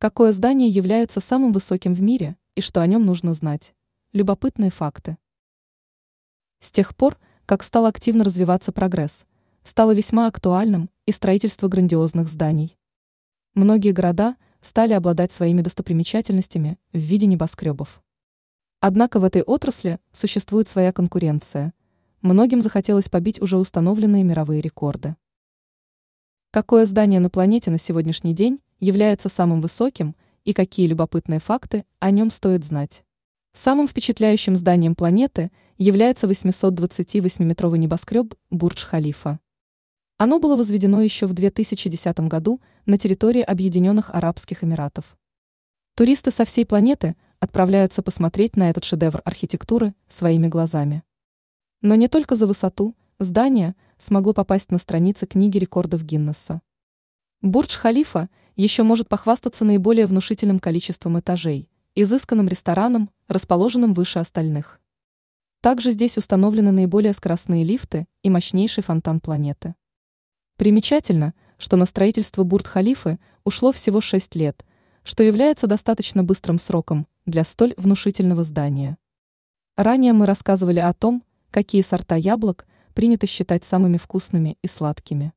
Какое здание является самым высоким в мире и что о нем нужно знать? Любопытные факты. С тех пор, как стал активно развиваться прогресс, стало весьма актуальным и строительство грандиозных зданий. Многие города стали обладать своими достопримечательностями в виде небоскребов. Однако в этой отрасли существует своя конкуренция. Многим захотелось побить уже установленные мировые рекорды. Какое здание на планете на сегодняшний день является самым высоким и какие любопытные факты о нем стоит знать? Самым впечатляющим зданием планеты является 828-метровый небоскреб Бурдж-Халифа. Оно было возведено еще в 2010 году на территории Объединенных Арабских Эмиратов. Туристы со всей планеты – отправляются посмотреть на этот шедевр архитектуры своими глазами. Но не только за высоту здание смогло попасть на страницы книги рекордов Гиннесса. Бурдж-Халифа еще может похвастаться наиболее внушительным количеством этажей, изысканным рестораном, расположенным выше остальных. Также здесь установлены наиболее скоростные лифты и мощнейший фонтан планеты. Примечательно, что на строительство Бурдж-Халифы ушло всего 6 лет, что является достаточно быстрым сроком для столь внушительного здания. Ранее мы рассказывали о том, какие сорта яблок принято считать самыми вкусными и сладкими.